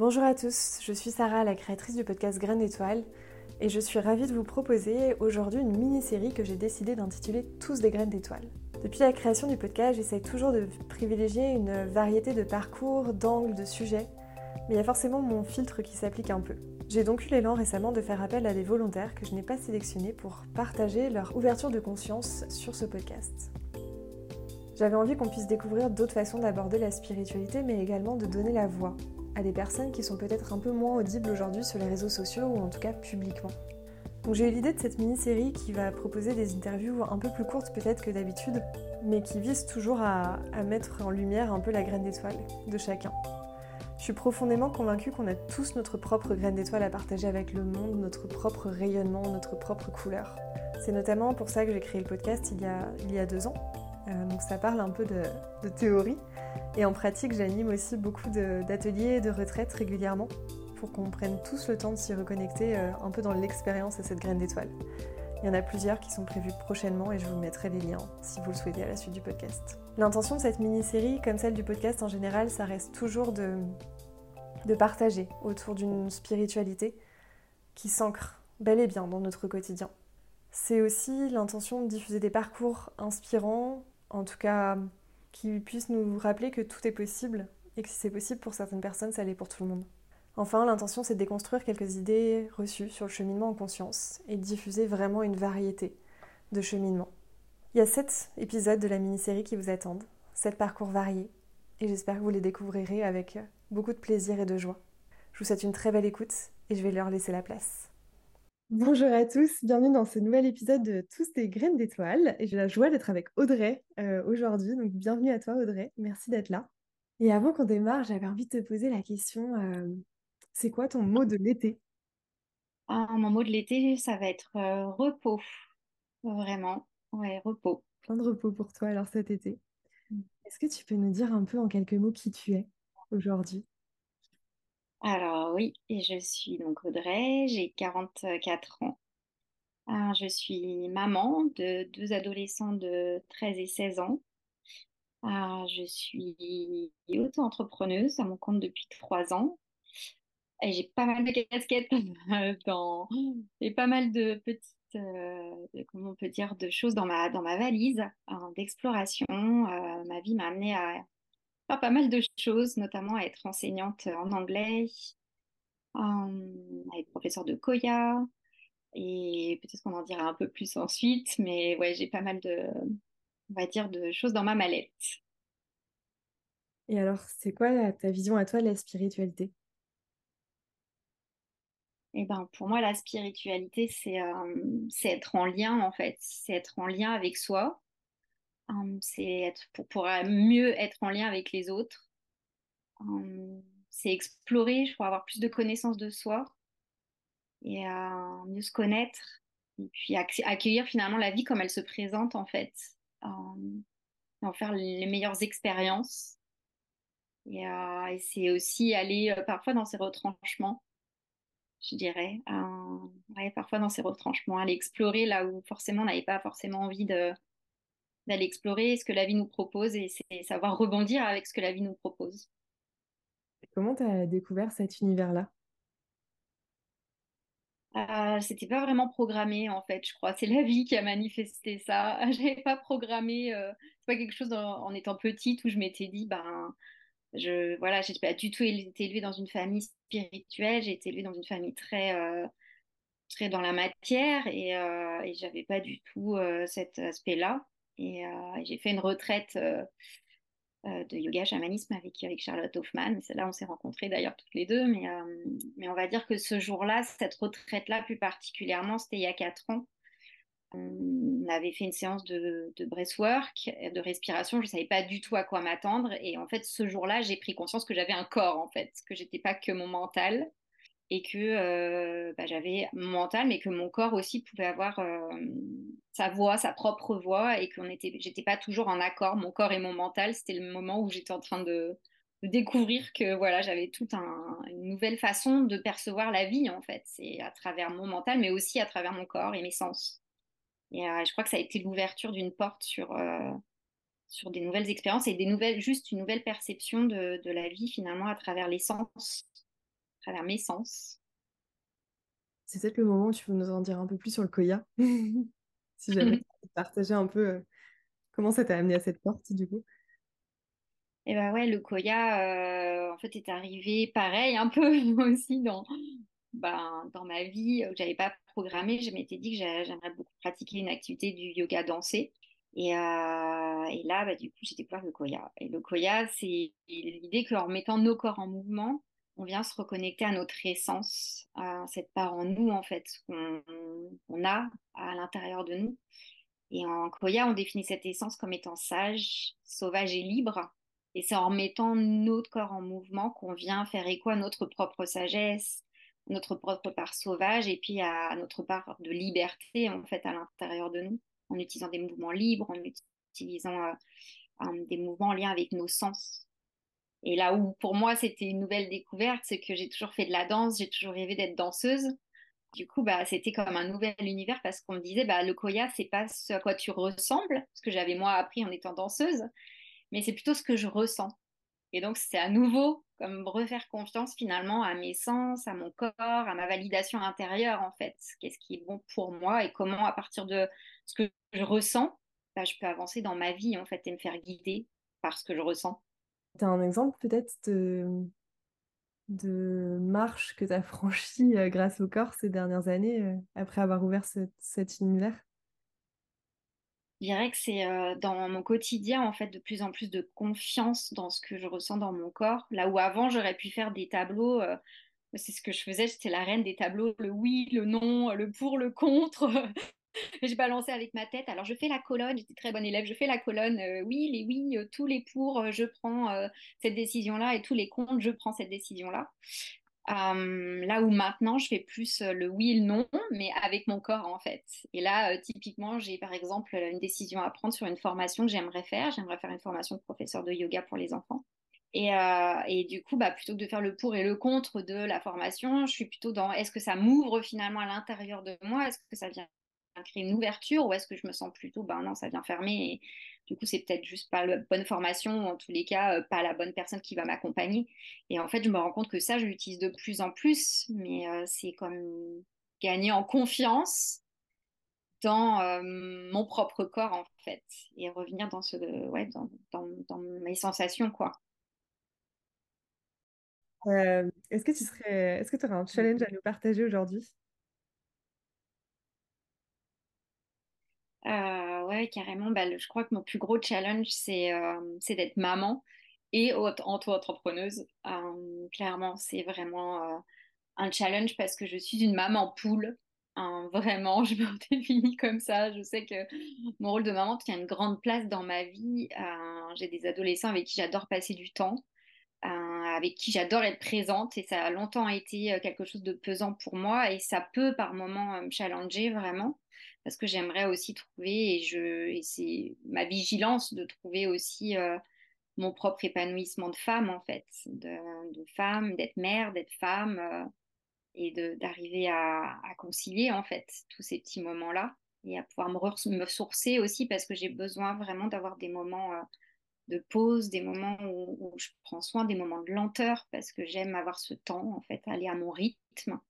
Bonjour à tous, je suis Sarah, la créatrice du podcast Graines d'étoiles, et je suis ravie de vous proposer aujourd'hui une mini-série que j'ai décidé d'intituler Tous des graines d'étoiles. Depuis la création du podcast, j'essaye toujours de privilégier une variété de parcours, d'angles, de sujets, mais il y a forcément mon filtre qui s'applique un peu. J'ai donc eu l'élan récemment de faire appel à des volontaires que je n'ai pas sélectionnés pour partager leur ouverture de conscience sur ce podcast. J'avais envie qu'on puisse découvrir d'autres façons d'aborder la spiritualité, mais également de donner la voix à des personnes qui sont peut-être un peu moins audibles aujourd'hui sur les réseaux sociaux ou en tout cas publiquement. Donc j'ai eu l'idée de cette mini-série qui va proposer des interviews un peu plus courtes peut-être que d'habitude, mais qui vise toujours à, mettre en lumière un peu la graine d'étoile de chacun. Je suis profondément convaincue qu'on a tous notre propre graine d'étoile à partager avec le monde, notre propre rayonnement, notre propre couleur. C'est notamment pour ça que j'ai créé le podcast il y a deux ans. Euh, donc ça parle un peu de, théorie, et en pratique, j'anime aussi beaucoup d'ateliers et de retraites régulièrement pour qu'on prenne tous le temps de s'y reconnecter euh, un peu dans l'expérience de cette graine d'étoile. Il y en a plusieurs qui sont prévus prochainement et je vous mettrai les liens si vous le souhaitez à la suite du podcast. L'intention de cette mini-série, comme celle du podcast en général, ça reste toujours de partager autour d'une spiritualité qui s'ancre bel et bien dans notre quotidien. C'est aussi l'intention de diffuser des parcours inspirants, en tout cas qui puisse nous rappeler que tout est possible et que si c'est possible pour certaines personnes, ça l'est pour tout le monde. Enfin, l'intention, c'est de déconstruire quelques idées reçues sur le cheminement en conscience et diffuser vraiment une variété de cheminements. Il y a sept épisodes de la mini-série qui vous attendent, sept parcours variés, et j'espère que vous les découvrirez avec beaucoup de plaisir et de joie. Je vous souhaite une très belle écoute et je vais leur laisser la place. Bonjour à tous, bienvenue dans ce nouvel épisode de Tous des graines d'étoiles. Et j'ai la joie d'être avec Audrey euh, aujourd'hui. Donc bienvenue à toi Audrey, merci d'être là. Et avant qu'on démarre, j'avais envie de te poser la question, euh, c'est quoi ton mot de l'été? Ah, Mon mot de l'été, ça va être euh, repos. Vraiment, ouais, repos. Plein de repos pour toi alors cet été. Mm. Est-ce que tu peux nous dire un peu en quelques mots qui tu es aujourd'hui? Alors oui, je suis donc Audrey, j'ai 44 ans. Euh, je suis maman de deux adolescents de 13 et 16 ans. Euh, je suis auto-entrepreneuse à mon compte depuis trois ans. Et j'ai pas mal de casquettes dans, et pas mal de petites, euh, comment on peut dire, de choses dans ma, dans ma valise d'exploration. ma vie m'a amenée à pas mal de choses, notamment à être enseignante en anglais, à être professeur de Koya, et peut-être qu'on en dira un peu plus ensuite, mais ouais, j'ai pas mal de, on va dire, de choses dans ma mallette. Et alors, c'est quoi ta vision à toi de la spiritualité? Eh ben, pour moi, la spiritualité, c'est euh, être en lien, en fait. C'est être en lien avec soi, C'est pour, pour, mieux être en lien avec les autres. C'est explorer, je crois, avoir plus de connaissances de soi et mieux se connaître. Et puis accueillir finalement la vie comme elle se présente en fait. En faire les meilleures expériences. Et, euh, c'est aussi aller euh, parfois dans ses retranchements, je dirais. Parfois dans ses retranchements, aller explorer là où forcément on n'avait pas forcément envie de, d'aller explorer ce que la vie nous propose et c'est savoir rebondir avec ce que la vie nous propose. Comment tu as découvert cet univers-là? Euh, c'était pas vraiment programmé en fait, je crois. C'est la vie qui a manifesté ça. J'avais pas programmé. Euh, c'est pas quelque chose en, étant petite où je m'étais dit ben je voilà j'ai pas du tout été élevée dans une famille spirituelle. J'ai été élevée dans une famille très euh, très dans la matière et, euh, et j'avais pas du tout cet aspect-là. Et euh, j'ai fait une retraite euh, euh, de yoga chamanisme avec, Charlotte Hoffman. C'est là on s'est rencontrés d'ailleurs toutes les deux. Mais, mais on va dire que ce jour-là, cette retraite-là plus particulièrement, c'était il y a quatre ans. On avait fait une séance de, de breathwork, de respiration. Je ne savais pas du tout à quoi m'attendre. Et en fait, ce jour-là, j'ai pris conscience que j'avais un corps, en fait, que j'étais pas que mon mental et que euh, bah, j'avais mon mental, mais que mon corps aussi pouvait avoir euh, sa voix, sa propre voix, et que était, j'étais pas toujours en accord, mon corps et mon mental. C'était le moment où j'étais en train de, découvrir que voilà, j'avais toute un, une nouvelle façon de percevoir la vie en fait, c'est à travers mon mental, mais aussi à travers mon corps et mes sens. Et euh, je crois que ça a été l'ouverture d'une porte sur sur des nouvelles expériences et des nouvelles, juste une nouvelle perception de la vie finalement à travers les sens travers mes sens. C'est peut-être le moment où tu peux nous en dire un peu plus sur le Koya. si j'avais partagé un peu euh, comment ça t'a amené à cette porte, du coup. Et bah ouais, le Koya, euh, en fait, est arrivé pareil, un peu aussi dans, ben, dans ma vie où j'avais pas programmé. Je m'étais dit que j'aimerais beaucoup pratiquer une activité du yoga dansé. Et, euh, et là, bah, du coup, j'ai découvert le Koya. Et le Koya, c'est l'idée qu'en mettant nos corps en mouvement, on vient se reconnecter à notre essence, à cette part en nous, en fait, qu'on a à l'intérieur de nous. Et en Koya, on définit cette essence comme étant sage, sauvage et libre. Et c'est en mettant notre corps en mouvement qu'on vient faire écho à notre propre sagesse, notre propre part sauvage et puis à notre part de liberté en fait à l'intérieur de nous, en utilisant des mouvements libres, en utilisant euh, des mouvements en lien avec nos sens. Et là où pour moi c'était une nouvelle découverte, c'est que j'ai toujours fait de la danse, j'ai toujours rêvé d'être danseuse. Du coup, bah, c'était comme un nouvel univers parce qu'on me disait, bah, le koya, c'est pas ce à quoi tu ressembles, ce que j'avais moi appris en étant danseuse, mais c'est plutôt ce que je ressens. Et donc, c'est à nouveau comme refaire confiance finalement à mes sens, à mon corps, à ma validation intérieure en fait. Qu'est-ce qui est bon pour moi et comment à partir de ce que je ressens, bah, je peux avancer dans ma vie en fait et me faire guider par ce que je ressens. Un exemple peut-être de, marche que tu as franchie euh, grâce au corps ces dernières années euh, après avoir ouvert cet univers? Je dirais que c'est euh, dans mon quotidien, en fait, de plus en plus de confiance dans ce que je ressens dans mon corps. Là où avant, j'aurais pu faire des tableaux, c'est ce que je faisais, j'étais la reine des tableaux, le oui, le non, le pour, le contre. je balançais avec ma tête. Alors, je fais la colonne, j'étais très bonne élève, je fais la colonne, euh, oui, les oui, tous les pour, je prends cette décision-là, et tous les contre, je prends cette décision-là. Euh, là où maintenant, je fais plus euh, le oui le non, mais avec mon corps en fait. Et là, euh, typiquement, j'ai par exemple une décision à prendre sur une formation que j'aimerais faire. J'aimerais faire une formation de professeur de yoga pour les enfants. Et, et, du coup, bah, plutôt que de faire le pour et le contre de la formation, je suis plutôt dans est-ce que ça m'ouvre finalement à l'intérieur de moi? Est-ce que ça vient créer une ouverture ou est-ce que je me sens plutôt, ben non, ça vient fermer et du coup, c'est peut-être juste pas la bonne formation ou en tous les cas, euh, pas la bonne personne qui va m'accompagner. Et en fait, je me rends compte que ça, je l'utilise de plus en plus, mais euh, c'est comme gagner en confiance dans euh, mon propre corps, en fait, et revenir dans, ce, ouais, dans, dans, mes sensations, quoi. est-ce que tu serais, est-ce que tu aurais un challenge à nous partager aujourd'hui? Euh, ouais, carrément. Bah, je crois que mon plus gros challenge, c'est euh, d'être maman et auto-entrepreneuse. Euh, clairement, c'est vraiment euh, un challenge parce que je suis une maman poule. Hein, vraiment, je me définis comme ça. Je sais que mon rôle de maman tient une grande place dans ma vie. J'ai des adolescents avec qui j'adore passer du temps. avec qui j'adore être présente et ça a longtemps été quelque chose de pesant pour moi et ça peut par moments me challenger vraiment parce que j'aimerais aussi trouver, et, je, et c'est ma vigilance de trouver aussi euh, mon propre épanouissement de femme, en fait, de, de femme, d'être mère, d'être femme, euh, et d'arriver à, concilier, en fait, tous ces petits moments-là, et à pouvoir me, ressourcer aussi, parce que j'ai besoin vraiment d'avoir des moments euh, de pause, des moments où, où, je prends soin, des moments de lenteur, parce que j'aime avoir ce temps, en fait, aller à mon rythme.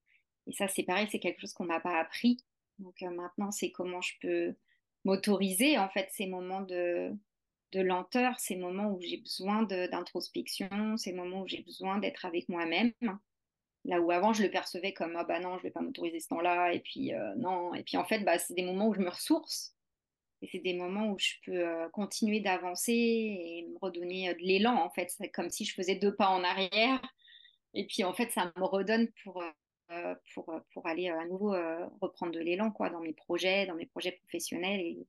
Et ça, c'est pareil, c'est quelque chose qu'on m'a pas appris donc euh, maintenant, c'est comment je peux m'autoriser en fait ces moments de, de lenteur, ces moments où j'ai besoin d'introspection, ces moments où j'ai besoin d'être avec moi-même. Là où avant je le percevais comme ah bah non, je vais pas m'autoriser ce temps-là et puis euh, non et puis en fait bah, c'est des moments où je me ressource et c'est des moments où je peux euh, continuer d'avancer et me redonner de l'élan en fait, c'est comme si je faisais deux pas en arrière et puis en fait ça me redonne pour pour, euh, pour aller euh, à nouveau reprendre de l'élan quoi, dans mes projets, dans mes projets professionnels et,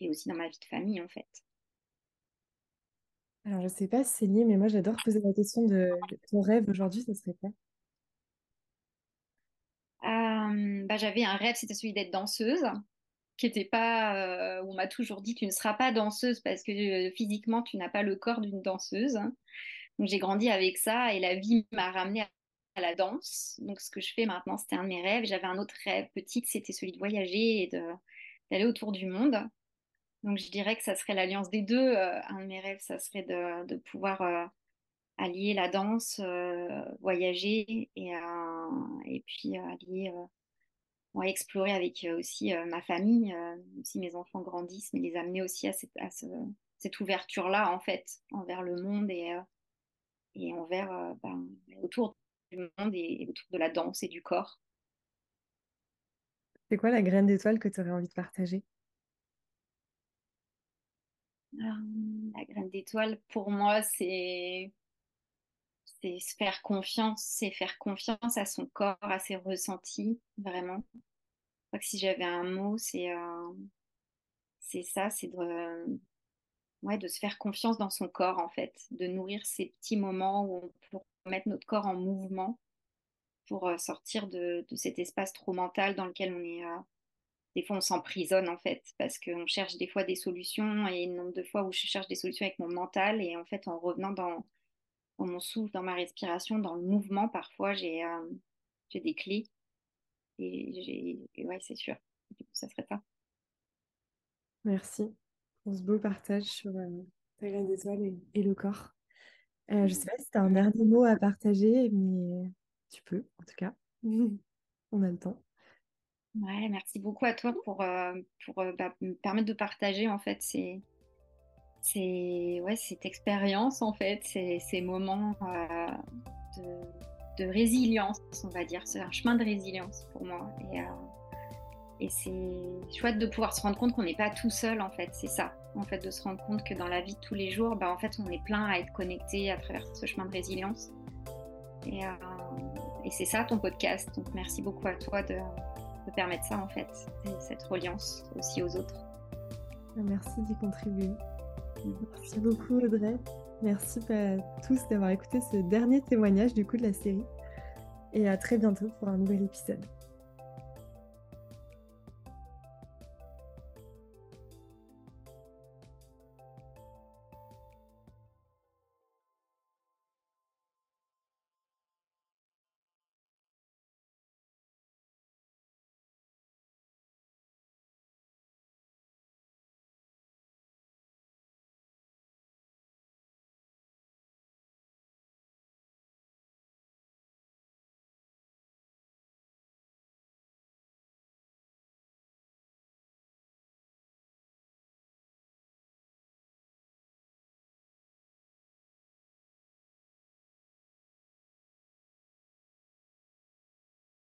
et aussi dans ma vie de famille en fait. Alors, je sais pas si c'est lié, mais moi, j'adore poser la question de ton rêve aujourd'hui, ce serait quoi? Bah, J'avais un rêve, c'était celui d'être danseuse, qui était pas. on m'a toujours dit tu ne seras pas danseuse parce que physiquement, tu n'as pas le corps d'une danseuse. Donc, j'ai grandi avec ça et la vie m'a ramenée à la danse. Donc, ce que je fais maintenant, c'était un de mes rêves. J'avais un autre rêve petite, c'était celui de voyager et d'aller autour du monde. Donc, je dirais que ça serait l'alliance des deux. Euh, un de mes rêves, ça serait de, pouvoir euh, allier la danse, voyager et, puis allier explorer avec aussi ma famille, si mes enfants grandissent, mais les amener aussi à cette, ouverture-là, en fait, envers le monde et, et envers, ben, autour monde et, autour de la danse et du corps. C'est quoi la graine d'étoile que tu aurais envie de partager? La graine d'étoile, pour moi, c'est c'est se faire confiance, c'est faire confiance à son corps, à ses ressentis, vraiment. Je crois que si j'avais un mot, c'est euh, c'est ça, c'est de, ouais, de se faire confiance dans son corps, en fait, de nourrir ces petits moments où on peut mettre notre corps en mouvement pour euh, sortir de, cet espace trop mental dans lequel on est. Euh, des fois, on s'emprisonne, en fait, parce qu'on cherche des fois des solutions, et le nombre de fois où je cherche des solutions avec mon mental, et en fait, en revenant dans mon souffle, dans ma respiration, dans le mouvement, parfois, j'ai euh, des clés. Et, et ouais, c'est sûr. Du coup, ça serait ça. Merci pour ce beau partage sur euh, ta graine d'étoile et, le corps. Euh, je ne sais pas si tu as un dernier mot à partager, mais tu peux, en tout cas. On a le temps. Ouais, merci beaucoup à toi pour, pour bah, me permettre de partager en fait ces, c'est ouais, cette expérience en fait, c'est ces moments euh, de, de, résilience, on va dire. C'est un chemin de résilience pour moi. Euh, et c'est chouette de pouvoir se rendre compte qu'on n'est pas tout seul en fait. C'est ça, en fait, de se rendre compte que dans la vie de tous les jours, bah, en fait, on est plein à être connecté à travers ce chemin de résilience. Et, euh, et c'est ça ton podcast. Donc merci beaucoup à toi de, de permettre ça en fait, cette reliance aussi aux autres. Merci d'y contribuer. Merci beaucoup Audrey. Merci à tous d'avoir écouté ce dernier témoignage du coup de la série. Et à très bientôt pour un nouvel épisode.